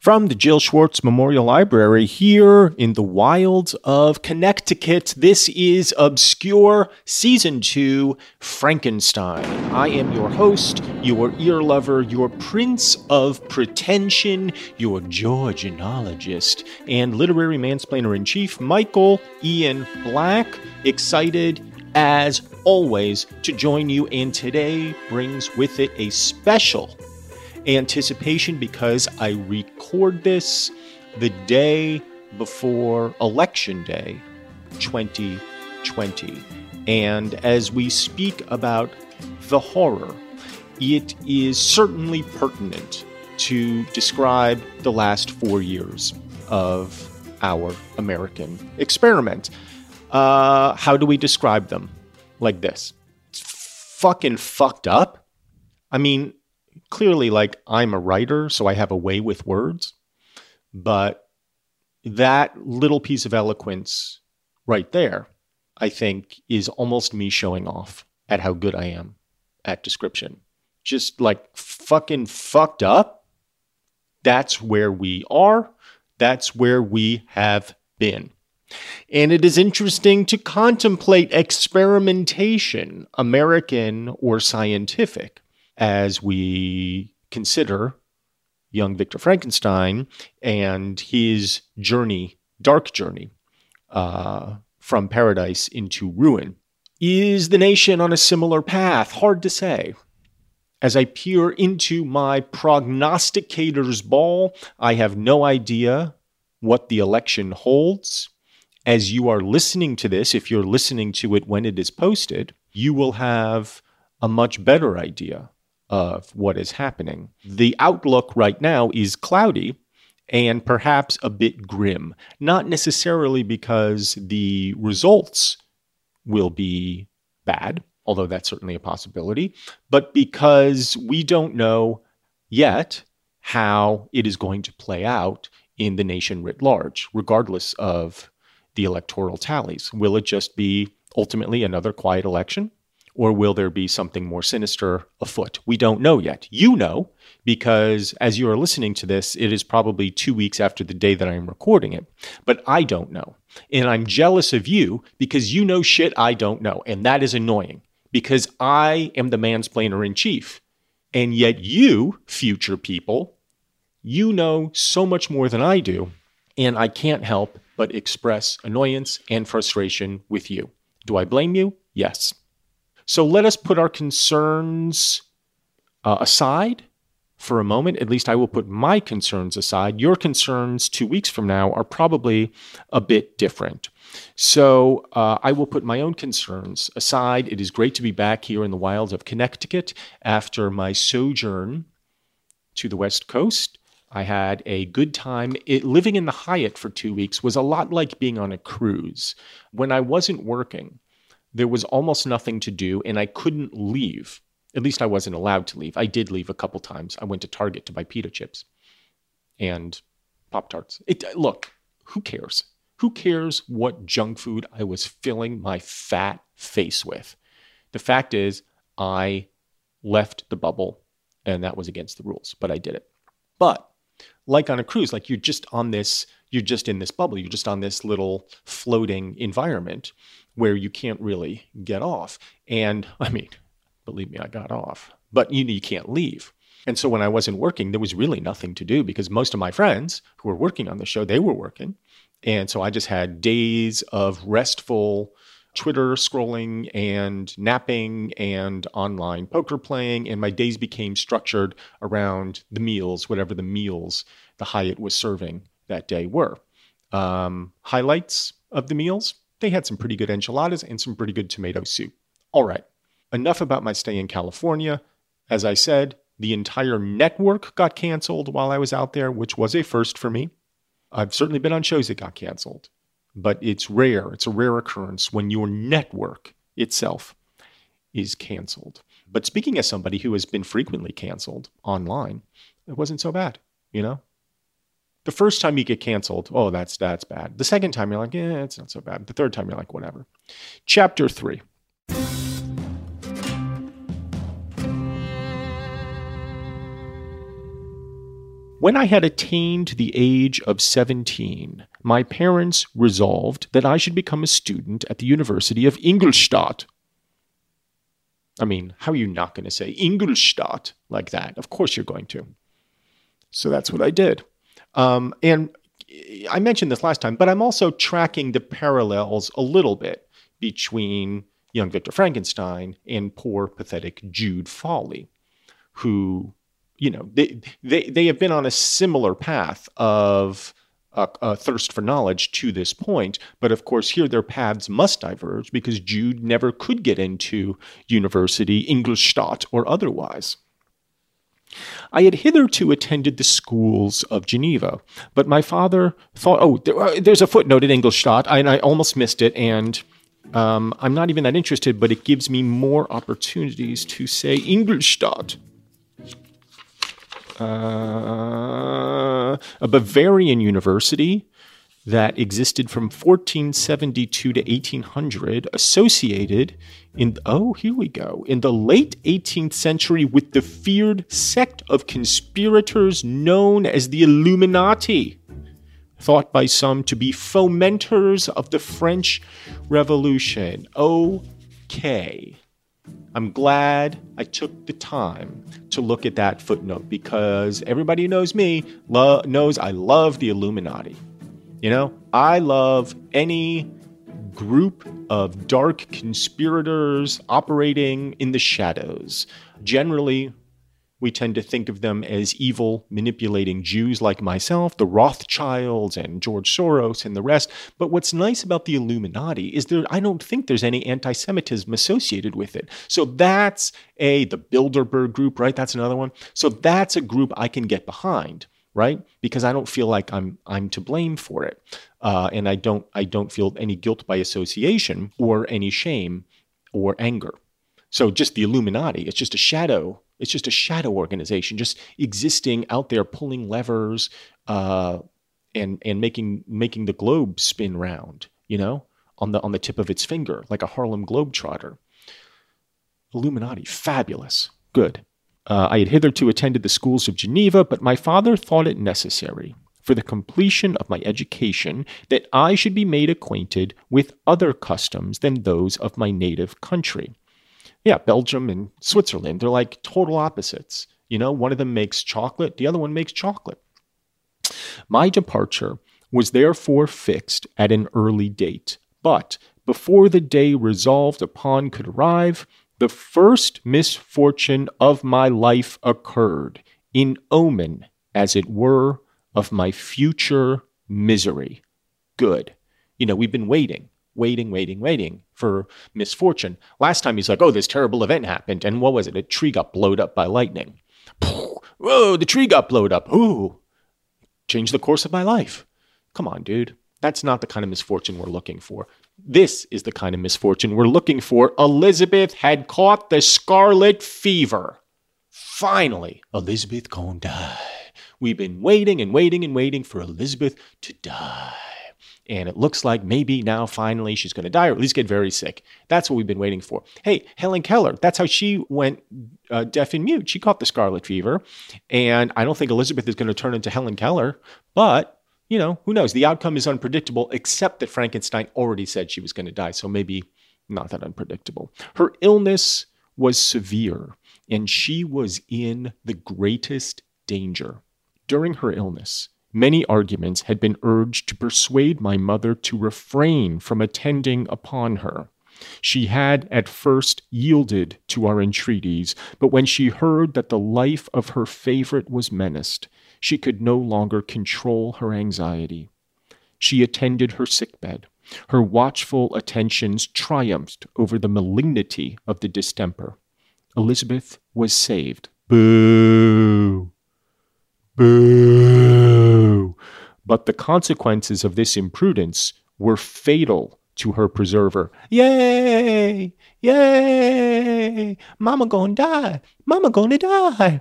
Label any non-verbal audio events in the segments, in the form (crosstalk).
From the Jill Schwartz Memorial Library here in the wilds of Connecticut, this is Obscure Season 2 Frankenstein. I am your host, your ear lover, your prince of pretension, your Georgianologist, and literary mansplainer in chief, Michael Ian Black. Excited as always to join you, and today brings with it a special anticipation because I record this the day before Election Day 2020. And as we speak about the horror, it is certainly pertinent to describe the last four years of our American experiment. Uh, how do we describe them? Like this. It's fucking fucked up. I mean, clearly like I'm a writer, so I have a way with words. But that little piece of eloquence right there, I think, is almost me showing off at how good I am at description. Just like fucking fucked up. That's where we are. That's where we have been. And it is interesting to contemplate experimentation, American or scientific, as we consider young Victor Frankenstein and his journey, dark journey, uh, from paradise into ruin. Is the nation on a similar path? Hard to say. As I peer into my prognosticator's ball, I have no idea what the election holds. As you are listening to this, if you're listening to it when it is posted, you will have a much better idea of what is happening. The outlook right now is cloudy and perhaps a bit grim, not necessarily because the results will be bad, although that's certainly a possibility, but because we don't know yet how it is going to play out in the nation writ large, regardless of the electoral tallies. Will it just be ultimately another quiet election? Or will there be something more sinister afoot? We don't know yet. You know, because as you are listening to this, it is probably two weeks after the day that I am recording it. But I don't know. And I'm jealous of you because you know shit I don't know. And that is annoying because I am the mansplainer in chief. And yet, you, future people, you know so much more than I do. And I can't help but express annoyance and frustration with you. Do I blame you? Yes. So let us put our concerns uh, aside for a moment. At least I will put my concerns aside. Your concerns two weeks from now are probably a bit different. So uh, I will put my own concerns aside. It is great to be back here in the wilds of Connecticut after my sojourn to the West Coast. I had a good time. It, living in the Hyatt for two weeks was a lot like being on a cruise. When I wasn't working, there was almost nothing to do, and I couldn't leave. At least I wasn't allowed to leave. I did leave a couple times. I went to Target to buy pita chips and Pop Tarts. Look, who cares? Who cares what junk food I was filling my fat face with? The fact is, I left the bubble, and that was against the rules, but I did it. But like on a cruise, like you're just on this, you're just in this bubble, you're just on this little floating environment where you can't really get off. And (laughs) I mean, believe me, I got off, but you, you can't leave. And so when I wasn't working, there was really nothing to do because most of my friends who were working on the show, they were working. And so I just had days of restful Twitter scrolling and napping and online poker playing. And my days became structured around the meals, whatever the meals the Hyatt was serving that day were. Um, highlights of the meals they had some pretty good enchiladas and some pretty good tomato soup. All right, enough about my stay in California. As I said, the entire network got canceled while I was out there, which was a first for me. I've certainly been on shows that got canceled, but it's rare. It's a rare occurrence when your network itself is canceled. But speaking as somebody who has been frequently canceled online, it wasn't so bad, you know? The first time you get canceled, oh, that's that's bad. The second time you're like, yeah, it's not so bad. The third time you're like, whatever. Chapter three. When I had attained the age of 17, my parents resolved that I should become a student at the University of Ingolstadt. I mean, how are you not going to say Ingolstadt like that? Of course you're going to. So that's what I did. Um, and I mentioned this last time, but I'm also tracking the parallels a little bit between young Victor Frankenstein and poor, pathetic Jude Fawley, who you know, they, they, they have been on a similar path of a, a, thirst for knowledge to this point. But of course, here their paths must diverge because Jude never could get into university, Ingolstadt or otherwise. I had hitherto attended the schools of Geneva, but my father thought, oh, there, uh, there's a footnote at Ingolstadt, and I almost missed it, and um, I'm not even that interested, but it gives me more opportunities to say Ingolstadt. Uh, a Bavarian university that existed from 1472 to 1800, associated in, oh, here we go, in the late 18th century with the feared sect of conspirators known as the Illuminati, thought by some to be fomenters of the French Revolution. Okay. I'm glad I took the time to look at that footnote because everybody who knows me lo- knows I love the Illuminati. You know, I love any group of dark conspirators operating in the shadows. Generally, we tend to think of them as evil, manipulating Jews like myself, the Rothschilds and George Soros and the rest. But what's nice about the Illuminati is there I don't think there's any anti-Semitism associated with it. So that's a the Bilderberg group, right? That's another one. So that's a group I can get behind, right? Because I don't feel like I'm I'm to blame for it, uh, and I don't I don't feel any guilt by association or any shame or anger. So just the Illuminati, it's just a shadow it's just a shadow organization, just existing out there, pulling levers uh, and and making making the globe spin round. You know, on the on the tip of its finger, like a Harlem Globetrotter. Illuminati, fabulous, good. Uh, I had hitherto attended the schools of Geneva, but my father thought it necessary for the completion of my education that I should be made acquainted with other customs than those of my native country. Yeah, Belgium and Switzerland, they're like total opposites. You know, one of them makes chocolate, the other one makes chocolate. My departure was therefore fixed at an early date, but before the day resolved upon could arrive, the first misfortune of my life occurred in omen, as it were, of my future misery. Good. You know, we've been waiting, waiting, waiting, waiting for misfortune. Last time he's like, oh, this terrible event happened. And what was it? A tree got blowed up by lightning. Whoa, the tree got blowed up. Ooh, changed the course of my life. Come on, dude. That's not the kind of misfortune we're looking for. This is the kind of misfortune we're looking for. Elizabeth had caught the scarlet fever. Finally, Elizabeth gonna die. We've been waiting and waiting and waiting for Elizabeth to die. And it looks like maybe now finally she's going to die or at least get very sick. That's what we've been waiting for. Hey, Helen Keller, that's how she went uh, deaf and mute. She caught the scarlet fever. And I don't think Elizabeth is going to turn into Helen Keller, but you know, who knows? The outcome is unpredictable, except that Frankenstein already said she was going to die. So maybe not that unpredictable. Her illness was severe, and she was in the greatest danger. During her illness, many arguments had been urged to persuade my mother to refrain from attending upon her. She had at first yielded to our entreaties, but when she heard that the life of her favorite was menaced, she could no longer control her anxiety. She attended her sickbed. Her watchful attentions triumphed over the malignity of the distemper. Elizabeth was saved. Boo! Boo! But the consequences of this imprudence were fatal to her preserver. Yay! Yay! Mama gonna die! Mama gonna die!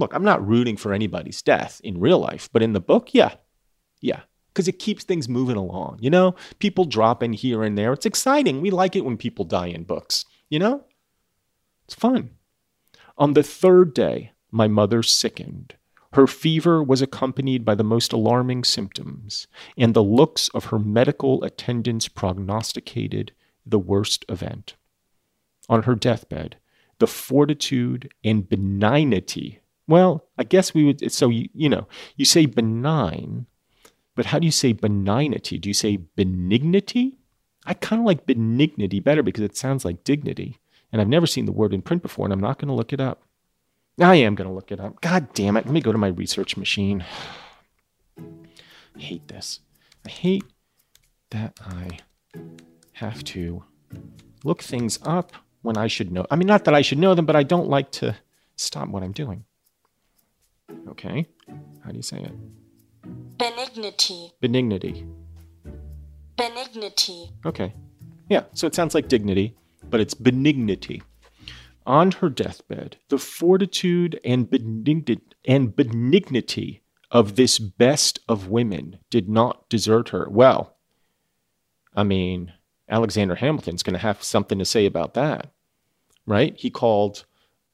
Look, I'm not rooting for anybody's death in real life, but in the book, yeah. Yeah. Because it keeps things moving along. You know, people drop in here and there. It's exciting. We like it when people die in books. You know, it's fun. On the third day, my mother sickened. Her fever was accompanied by the most alarming symptoms, and the looks of her medical attendants prognosticated the worst event. On her deathbed, the fortitude and benignity well, I guess we would. So you you know you say benign, but how do you say benignity? Do you say benignity? I kind of like benignity better because it sounds like dignity, and I've never seen the word in print before, and I'm not going to look it up. I am going to look it up. God damn it! Let me go to my research machine. I (sighs) hate this. I hate that I have to look things up when I should know. I mean, not that I should know them, but I don't like to stop what I'm doing. Okay. How do you say it? Benignity. Benignity. Benignity. Okay. Yeah, so it sounds like dignity, but it's benignity. On her deathbed, the fortitude and, benigni- and benignity of this best of women did not desert her. Well, I mean, Alexander Hamilton's going to have something to say about that, right? He called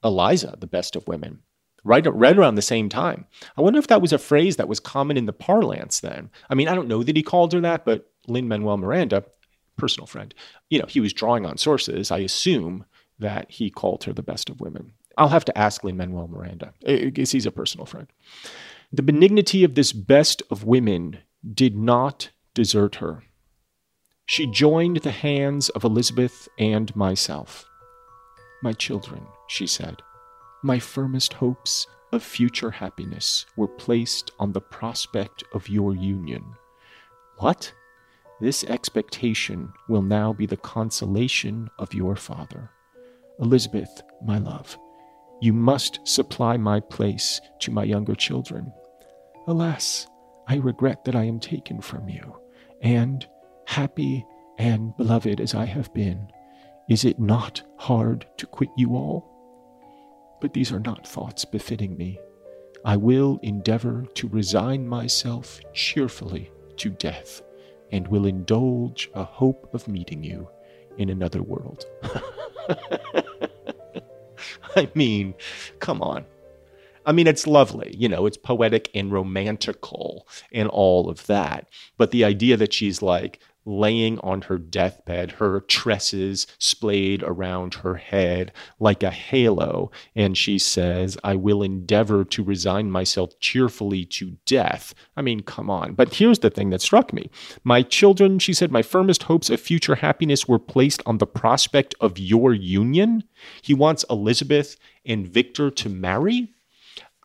Eliza the best of women right, right around the same time. I wonder if that was a phrase that was common in the parlance then. I mean, I don't know that he called her that, but Lin Manuel Miranda, personal friend, you know, he was drawing on sources. I assume that he called her the best of women. I'll have to ask Lin Manuel Miranda, because he's a personal friend. The benignity of this best of women did not desert her. She joined the hands of Elizabeth and myself. My children, she said, my firmest hopes of future happiness were placed on the prospect of your union. What? This expectation will now be the consolation of your father. Elizabeth, my love, you must supply my place to my younger children. Alas, I regret that I am taken from you, and, happy and beloved as I have been, is it not hard to quit you all? But these are not thoughts befitting me. I will endeavor to resign myself cheerfully to death, and will indulge a hope of meeting you in another world. (laughs) I mean, come on. I mean, it's lovely, you know, it's poetic and romantical and all of that. But the idea that she's like, laying on her deathbed, her tresses splayed around her head like a halo. And she says, I will endeavor to resign myself cheerfully to death. I mean, come on. But here's the thing that struck me. My children, she said, my firmest hopes of future happiness were placed on the prospect of your union. He wants Elizabeth and Victor to marry.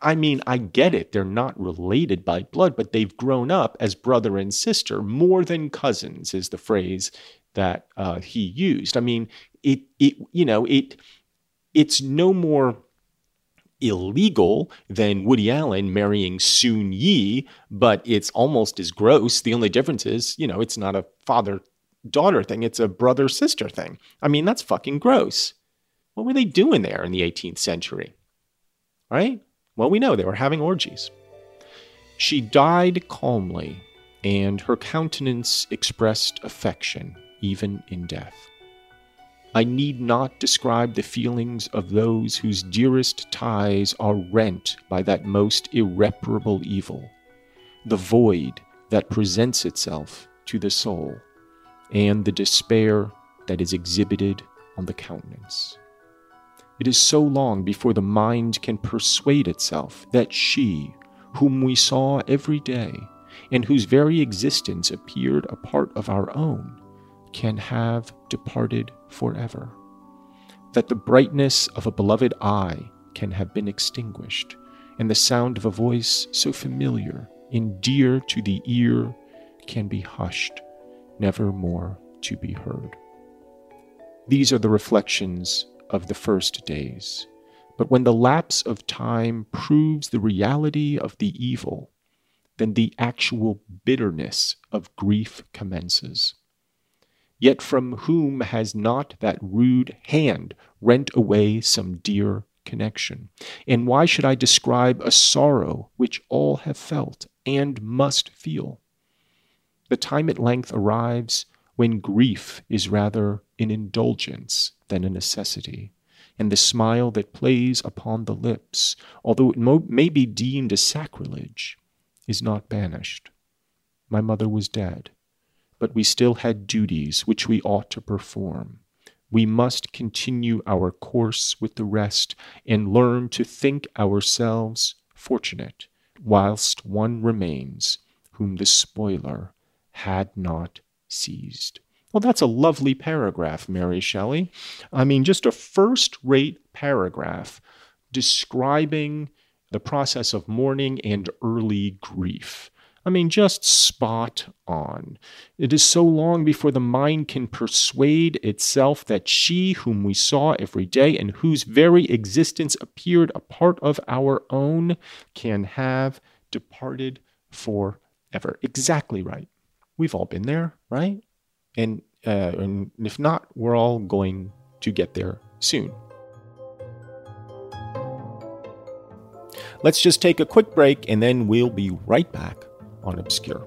I mean, I get it. They're not related by blood, but they've grown up as brother and sister. More than cousins is the phrase that uh, he used. I mean, it, it, you know, it, it's no more illegal than Woody Allen marrying Soon Yi, but it's almost as gross. The only difference is, you know, it's not a father daughter thing, it's a brother sister thing. I mean, that's fucking gross. What were they doing there in the 18th century? Right? Well, we know they were having orgies. She died calmly, and her countenance expressed affection, even in death. I need not describe the feelings of those whose dearest ties are rent by that most irreparable evil, the void that presents itself to the soul, and the despair that is exhibited on the countenance. It is so long before the mind can persuade itself that she, whom we saw every day, and whose very existence appeared a part of our own, can have departed forever. That the brightness of a beloved eye can have been extinguished, and the sound of a voice so familiar and dear to the ear can be hushed, never more to be heard. These are the reflections of the first days. But when the lapse of time proves the reality of the evil, then the actual bitterness of grief commences. Yet from whom has not that rude hand rent away some dear connection? And why should I describe a sorrow which all have felt and must feel? The time at length arrives when grief is rather an indulgence than a necessity, and the smile that plays upon the lips, although it mo- may be deemed a sacrilege, is not banished. My mother was dead but we still had duties which we ought to perform. We must continue our course with the rest and learn to think ourselves fortunate whilst one remains whom the spoiler had not seized. Well, that's a lovely paragraph, Mary Shelley. I mean, just a first rate paragraph describing the process of mourning and early grief. I mean, just spot on. It is so long before the mind can persuade itself that she, whom we saw every day and whose very existence appeared a part of our own, can have departed forever. Exactly right. We've all been there, right? And, uh, and if not, we're all going to get there soon. Let's just take a quick break and then we'll be right back on Obscure.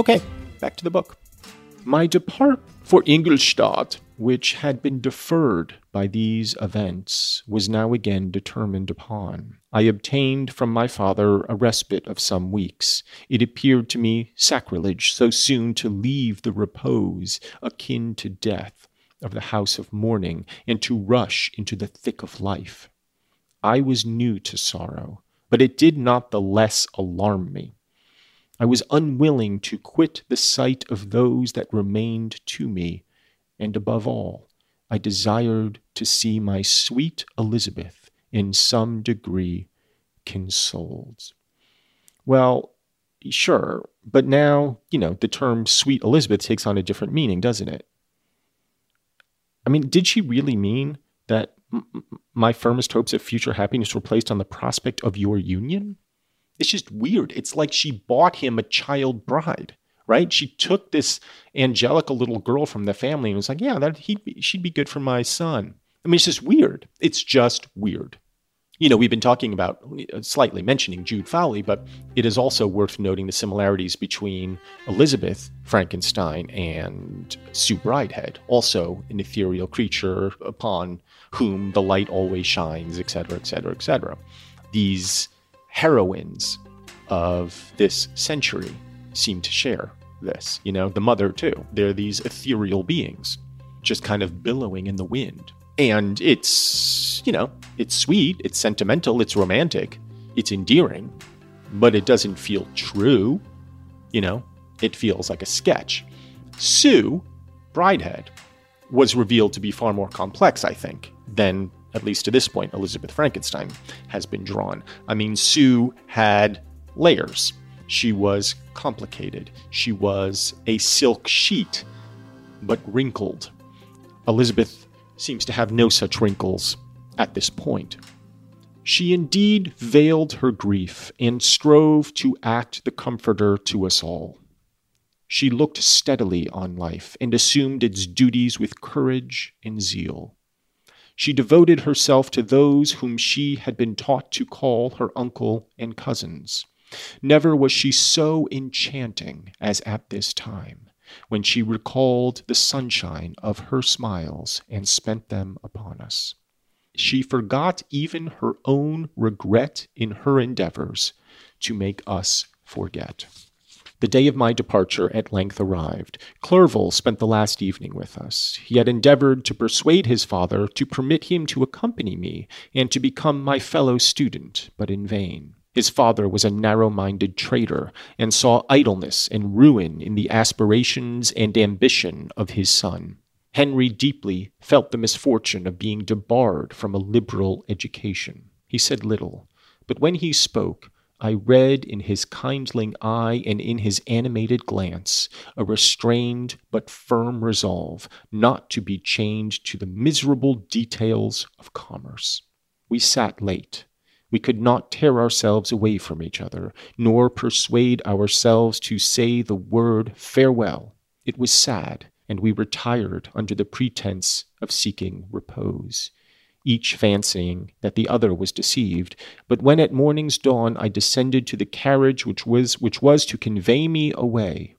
Okay, back to the book. My depart for Ingolstadt which had been deferred by these events, was now again determined upon. I obtained from my father a respite of some weeks. It appeared to me sacrilege so soon to leave the repose, akin to death, of the house of mourning, and to rush into the thick of life. I was new to sorrow, but it did not the less alarm me. I was unwilling to quit the sight of those that remained to me and above all, I desired to see my sweet Elizabeth in some degree consoled. Well, sure, but now, you know, the term sweet Elizabeth takes on a different meaning, doesn't it? I mean, did she really mean that m- my firmest hopes of future happiness were placed on the prospect of your union? It's just weird. It's like she bought him a child bride right? She took this angelical little girl from the family and was like, yeah, that be, she'd be good for my son. I mean, it's just weird. It's just weird. You know, we've been talking about uh, slightly mentioning Jude Fawley, but it is also worth noting the similarities between Elizabeth Frankenstein and Sue Bridehead, also an ethereal creature upon whom the light always shines, etc., etc., etc. These heroines of this century seem to share this. You know, the mother, too. They're these ethereal beings just kind of billowing in the wind. And it's, you know, it's sweet, it's sentimental, it's romantic, it's endearing, but it doesn't feel true. You know, it feels like a sketch. Sue, Bridehead, was revealed to be far more complex, I think, than, at least to this point, Elizabeth Frankenstein has been drawn. I mean, Sue had layers. She was complicated. She was a silk sheet, but wrinkled. Elizabeth seems to have no such wrinkles at this point. She indeed veiled her grief and strove to act the comforter to us all. She looked steadily on life and assumed its duties with courage and zeal. She devoted herself to those whom she had been taught to call her uncle and cousins. Never was she so enchanting as at this time, when she recalled the sunshine of her smiles and spent them upon us. She forgot even her own regret in her endeavors to make us forget. The day of my departure at length arrived. Clerval spent the last evening with us. He had endeavored to persuade his father to permit him to accompany me and to become my fellow student, but in vain. His father was a narrow minded trader and saw idleness and ruin in the aspirations and ambition of his son. Henry deeply felt the misfortune of being debarred from a liberal education. He said little, but when he spoke, I read in his kindling eye and in his animated glance a restrained but firm resolve not to be chained to the miserable details of commerce. We sat late we could not tear ourselves away from each other, nor persuade ourselves to say the word farewell. It was sad, and we retired under the pretense of seeking repose, each fancying that the other was deceived. But when at morning's dawn I descended to the carriage which was, which was to convey me away,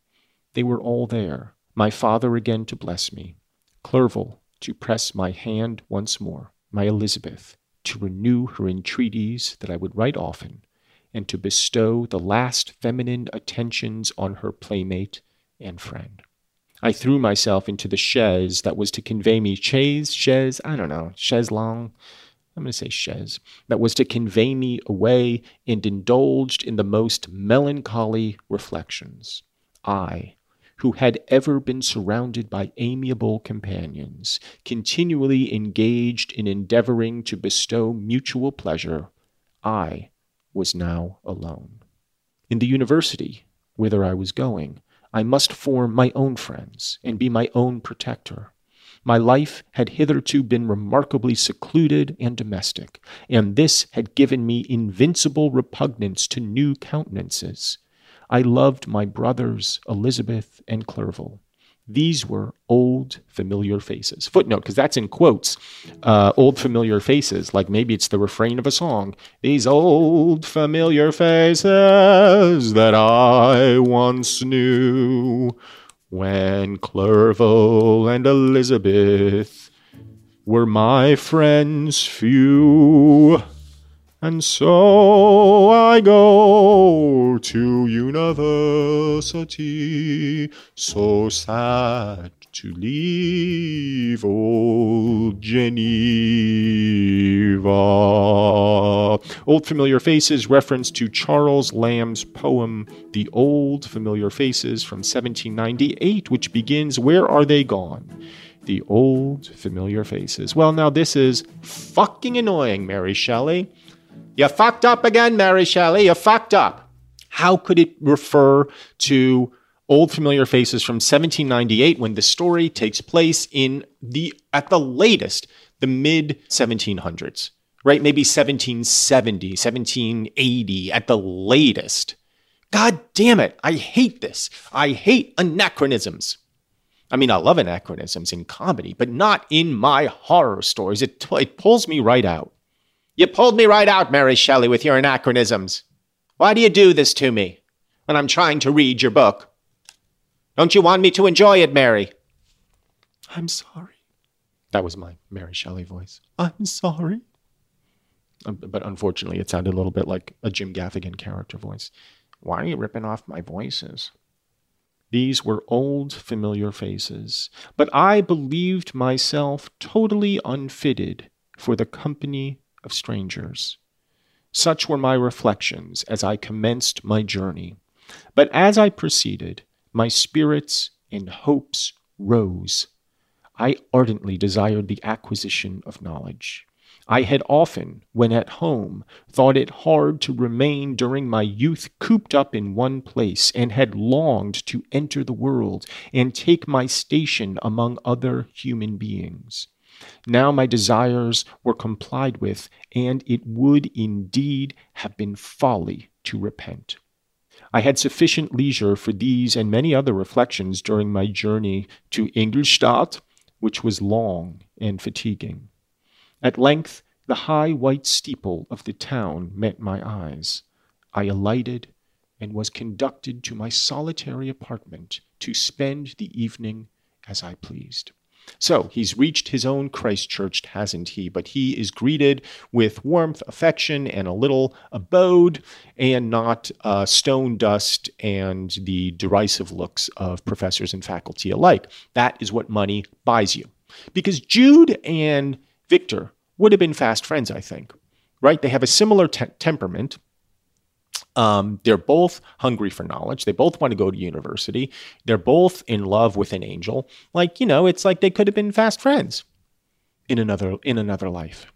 they were all there, my father again to bless me, Clerval to press my hand once more, my Elizabeth to renew her entreaties that I would write often, and to bestow the last feminine attentions on her playmate and friend. I threw myself into the chaise that was to convey me chaise, chaise, I don't know, chaise long. I'm going to say chaise, that was to convey me away and indulged in the most melancholy reflections. I, who had ever been surrounded by amiable companions, continually engaged in endeavoring to bestow mutual pleasure, I was now alone. In the university, whither I was going, I must form my own friends and be my own protector. My life had hitherto been remarkably secluded and domestic, and this had given me invincible repugnance to new countenances. I loved my brothers, Elizabeth and Clerval. These were old familiar faces. Footnote, because that's in quotes. Uh, old familiar faces, like maybe it's the refrain of a song. These old familiar faces that I once knew when Clerval and Elizabeth were my friends few. And so I go to university, so sad to leave old Geneva. Old Familiar Faces reference to Charles Lamb's poem, The Old Familiar Faces from 1798, which begins, Where are they gone? The old familiar faces. Well, now this is fucking annoying, Mary Shelley. You fucked up again, Mary Shelley. You fucked up. How could it refer to old familiar faces from 1798 when the story takes place in the at the latest the mid 1700s right? Maybe 1770 1780 at the latest. God damn it. I hate this. I hate anachronisms. I mean i love anachronisms in comedy but not in my horror stories. It, it pulls me right out you pulled me right out, Mary Shelley, with your anachronisms. Why do you do this to me when I'm trying to read your book? Don't you want me to enjoy it, Mary? I'm sorry. That was my Mary Shelley voice. I'm sorry. Um, but unfortunately, it sounded a little bit like a Jim Gaffigan character voice. Why are you ripping off my voices? These were old, familiar faces, but I believed myself totally unfitted for the company of strangers. Such were my reflections as I commenced my journey. But as I proceeded, my spirits and hopes rose. I ardently desired the acquisition of knowledge. I had often, when at home, thought it hard to remain during my youth cooped up in one place, and had longed to enter the world and take my station among other human beings. Now my desires were complied with, and it would indeed have been folly to repent. I had sufficient leisure for these and many other reflections during my journey to Ingolstadt, which was long and fatiguing. At length, the high white steeple of the town met my eyes. I alighted and was conducted to my solitary apartment to spend the evening as I pleased. So he's reached his own Christchurch, hasn't he? But he is greeted with warmth, affection, and a little abode, and not uh, stone dust and the derisive looks of professors and faculty alike. That is what money buys you. Because Jude and Victor would have been fast friends, I think, right? They have a similar te- temperament. Um, they're both hungry for knowledge. They both want to go to university. They're both in love with an angel. Like, you know, it's like they could have been fast friends in another in another life.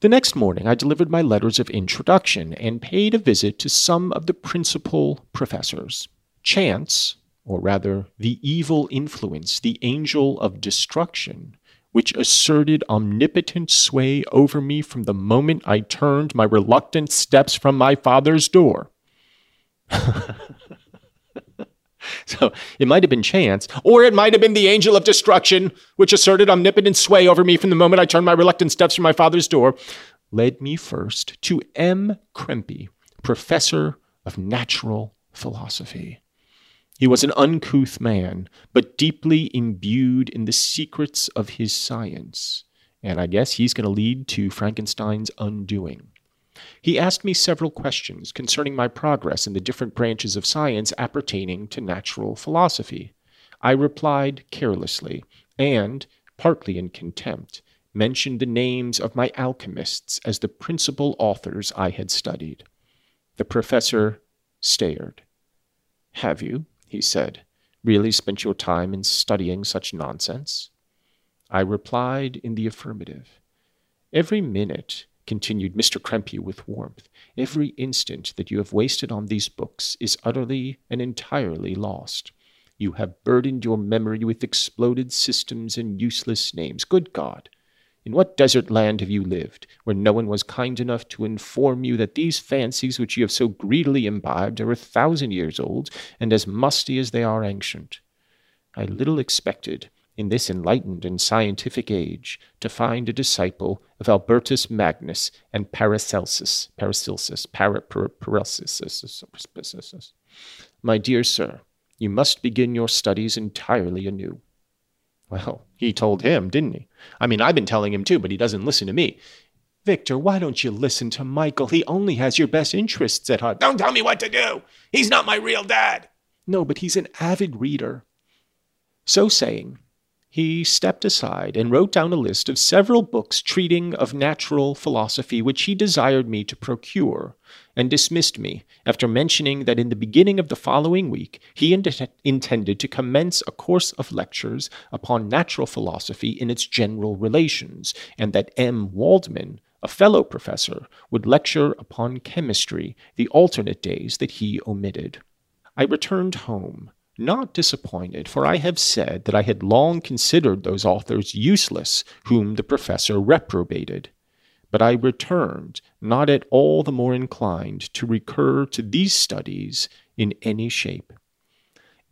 The next morning, I delivered my letters of introduction and paid a visit to some of the principal professors. Chance, or rather the evil influence, the angel of destruction, which asserted omnipotent sway over me from the moment I turned my reluctant steps from my father's door. (laughs) so it might have been chance, or it might have been the angel of destruction, which asserted omnipotent sway over me from the moment I turned my reluctant steps from my father's door, led me first to M. Krempe, professor of natural philosophy. He was an uncouth man, but deeply imbued in the secrets of his science. And I guess he's going to lead to Frankenstein's undoing. He asked me several questions concerning my progress in the different branches of science appertaining to natural philosophy. I replied carelessly, and, partly in contempt, mentioned the names of my alchemists as the principal authors I had studied. The professor stared. Have you? He said, really spent your time in studying such nonsense? I replied in the affirmative. Every minute, continued Mr. Krempe with warmth, every instant that you have wasted on these books is utterly and entirely lost. You have burdened your memory with exploded systems and useless names. Good God! In what desert land have you lived, where no one was kind enough to inform you that these fancies which you have so greedily imbibed are a thousand years old, and as musty as they are ancient? I little expected, in this enlightened and scientific age, to find a disciple of Albertus Magnus and Paracelsus, Paracelsus, Paracelsus. My dear sir, You must begin your studies entirely anew. Well, he told him, didn't he? I mean, I've been telling him too, but he doesn't listen to me. Victor, why don't you listen to Michael? He only has your best interests at heart. Don't tell me what to do. He's not my real dad. No, but he's an avid reader. So saying, he stepped aside and wrote down a list of several books treating of natural philosophy which he desired me to procure, and dismissed me after mentioning that in the beginning of the following week he int- intended to commence a course of lectures upon natural philosophy in its general relations, and that M. Waldman, a fellow professor, would lecture upon chemistry the alternate days that he omitted. I returned home not disappointed, for I have said that I had long considered those authors useless whom the professor reprobated. But I returned not at all the more inclined to recur to these studies in any shape.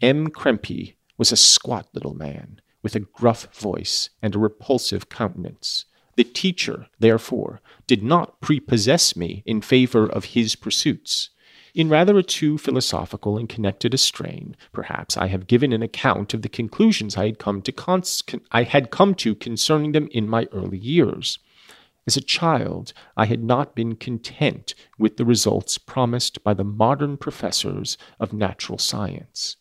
M. Krempe was a squat little man, with a gruff voice and a repulsive countenance. The teacher, therefore, did not prepossess me in favor of his pursuits. In rather a too philosophical and connected a strain, perhaps, I have given an account of the conclusions I had come to, cons- I had come to concerning them in my early years. As a child, I had not been content with the results promised by the modern professors of natural science,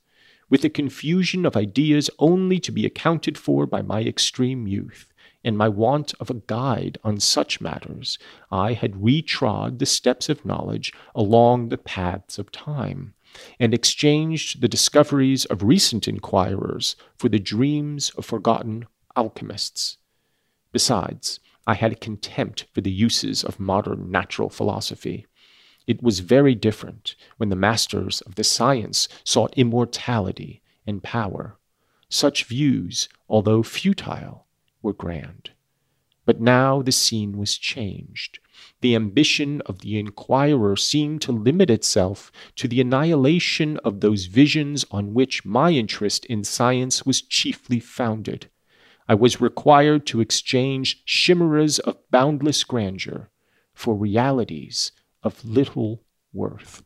with a confusion of ideas only to be accounted for by my extreme youth and my want of a guide on such matters, I had retrod the steps of knowledge along the paths of time, and exchanged the discoveries of recent inquirers for the dreams of forgotten alchemists. Besides, I had a contempt for the uses of modern natural philosophy. It was very different when the masters of the science sought immortality and power. Such views, although futile, were grand. But now the scene was changed. The ambition of the inquirer seemed to limit itself to the annihilation of those visions on which my interest in science was chiefly founded. I was required to exchange chimeras of boundless grandeur for realities of little worth.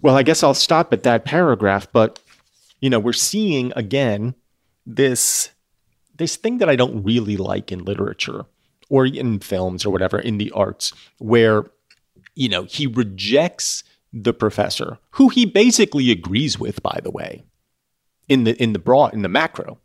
Well, I guess I'll stop at that paragraph, but you know, we're seeing again this this thing that I don't really like in literature or in films or whatever in the arts where you know he rejects the professor who he basically agrees with by the way in the in the broad in the macro.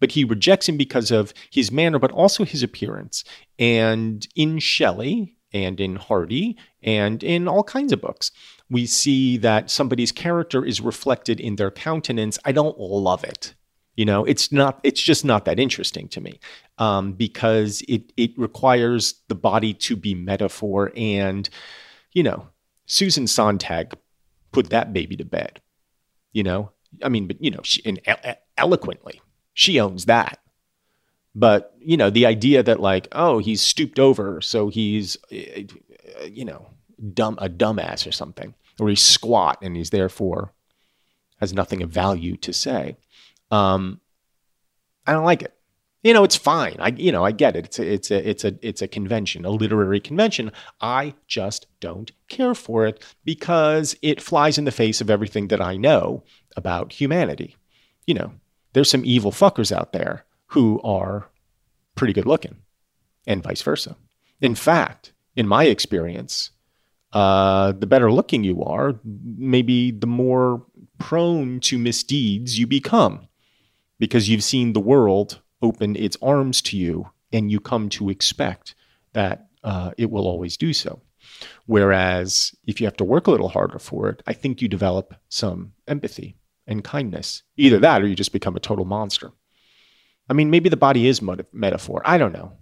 But he rejects him because of his manner but also his appearance. And in Shelley and in Hardy and in all kinds of books we see that somebody's character is reflected in their countenance. I don't love it you know, it's not. It's just not that interesting to me um, because it it requires the body to be metaphor, and you know, Susan Sontag put that baby to bed. You know, I mean, but you know, she, and eloquently, she owns that. But you know, the idea that like, oh, he's stooped over, so he's, uh, you know, dumb a dumbass or something, or he's squat and he's therefore has nothing of value to say. Um, I don't like it. You know, it's fine. I, you know, I get it. It's a, it's a, it's a, it's a convention, a literary convention. I just don't care for it because it flies in the face of everything that I know about humanity. You know, there's some evil fuckers out there who are pretty good looking, and vice versa. In fact, in my experience, uh, the better looking you are, maybe the more prone to misdeeds you become because you've seen the world open its arms to you and you come to expect that uh, it will always do so. Whereas if you have to work a little harder for it, I think you develop some empathy and kindness. Either that or you just become a total monster. I mean, maybe the body is metaphor. I don't know.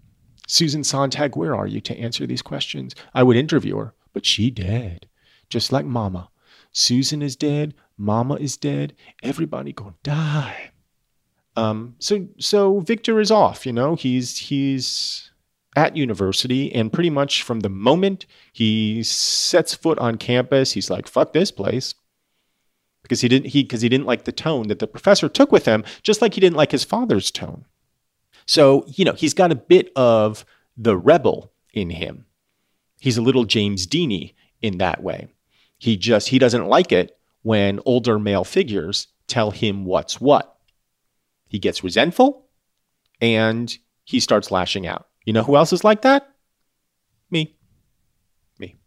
Susan Sontag, where are you to answer these questions? I would interview her, but she dead. Just like Mama. Susan is dead. Mama is dead. Everybody gonna die. Um, so so Victor is off. You know, he's he's at university, and pretty much from the moment he sets foot on campus, he's like, "Fuck this place," because he didn't he because he didn't like the tone that the professor took with him, just like he didn't like his father's tone. So you know, he's got a bit of the rebel in him. He's a little James Deany in that way. He just he doesn't like it when older male figures tell him what's what. He gets resentful and he starts lashing out. You know who else is like that? Me. Me.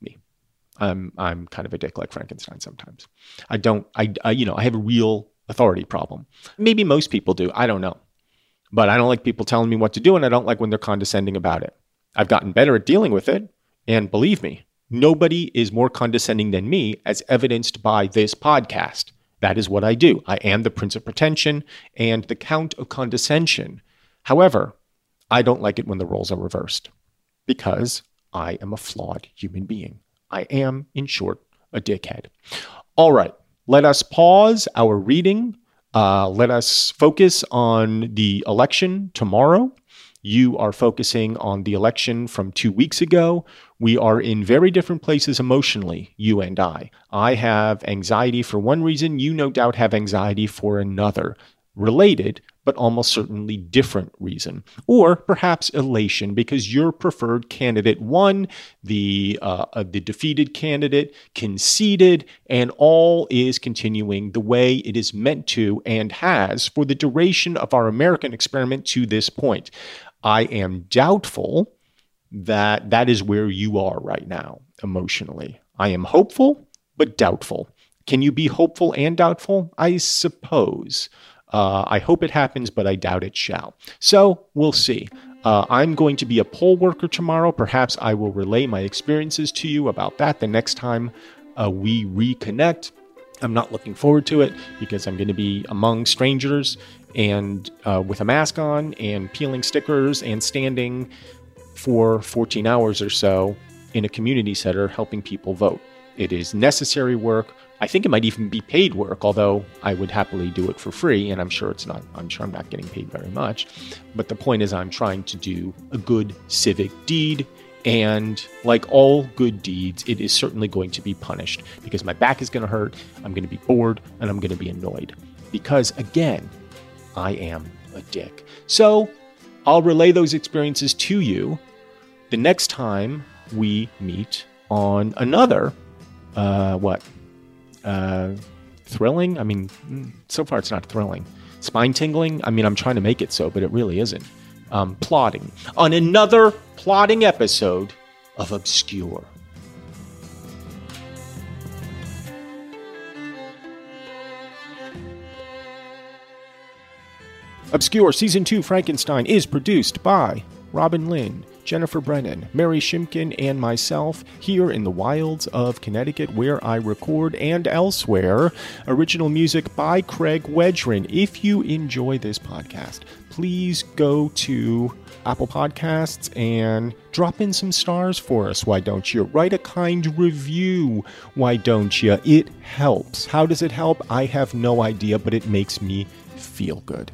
Me. I'm I'm kind of a dick like Frankenstein sometimes. I don't I, I you know, I have a real authority problem. Maybe most people do. I don't know. But I don't like people telling me what to do and I don't like when they're condescending about it. I've gotten better at dealing with it, and believe me, nobody is more condescending than me as evidenced by this podcast. That is what I do. I am the Prince of Pretension and the Count of Condescension. However, I don't like it when the roles are reversed because I am a flawed human being. I am, in short, a dickhead. All right, let us pause our reading. Uh, let us focus on the election tomorrow. You are focusing on the election from two weeks ago. We are in very different places emotionally, you and I. I have anxiety for one reason. You no doubt have anxiety for another. Related, but almost certainly different reason. Or perhaps elation because your preferred candidate won, the, uh, uh, the defeated candidate conceded, and all is continuing the way it is meant to and has for the duration of our American experiment to this point. I am doubtful that that is where you are right now emotionally. I am hopeful, but doubtful. Can you be hopeful and doubtful? I suppose. Uh, I hope it happens, but I doubt it shall. So we'll see. Uh, I'm going to be a poll worker tomorrow. Perhaps I will relay my experiences to you about that the next time uh, we reconnect. I'm not looking forward to it because I'm going to be among strangers and uh, with a mask on and peeling stickers and standing for 14 hours or so in a community center helping people vote. It is necessary work. I think it might even be paid work, although I would happily do it for free, and I'm sure it's not, I'm sure I'm not getting paid very much. But the point is, I'm trying to do a good civic deed, and like all good deeds, it is certainly going to be punished because my back is going to hurt, I'm going to be bored, and I'm going to be annoyed. Because again, I am a dick. So I'll relay those experiences to you the next time we meet on another, uh, what? Uh, thrilling? I mean, mm, so far it's not thrilling. Spine tingling? I mean, I'm trying to make it so, but it really isn't. Um, plotting. On another plotting episode of Obscure. Obscure Season 2 Frankenstein is produced by Robin Lynn, Jennifer Brennan, Mary Shimkin, and myself here in the wilds of Connecticut where I record and elsewhere. Original music by Craig Wedren. If you enjoy this podcast, please go to Apple Podcasts and drop in some stars for us. Why don't you? Write a kind review. Why don't you? It helps. How does it help? I have no idea, but it makes me feel good.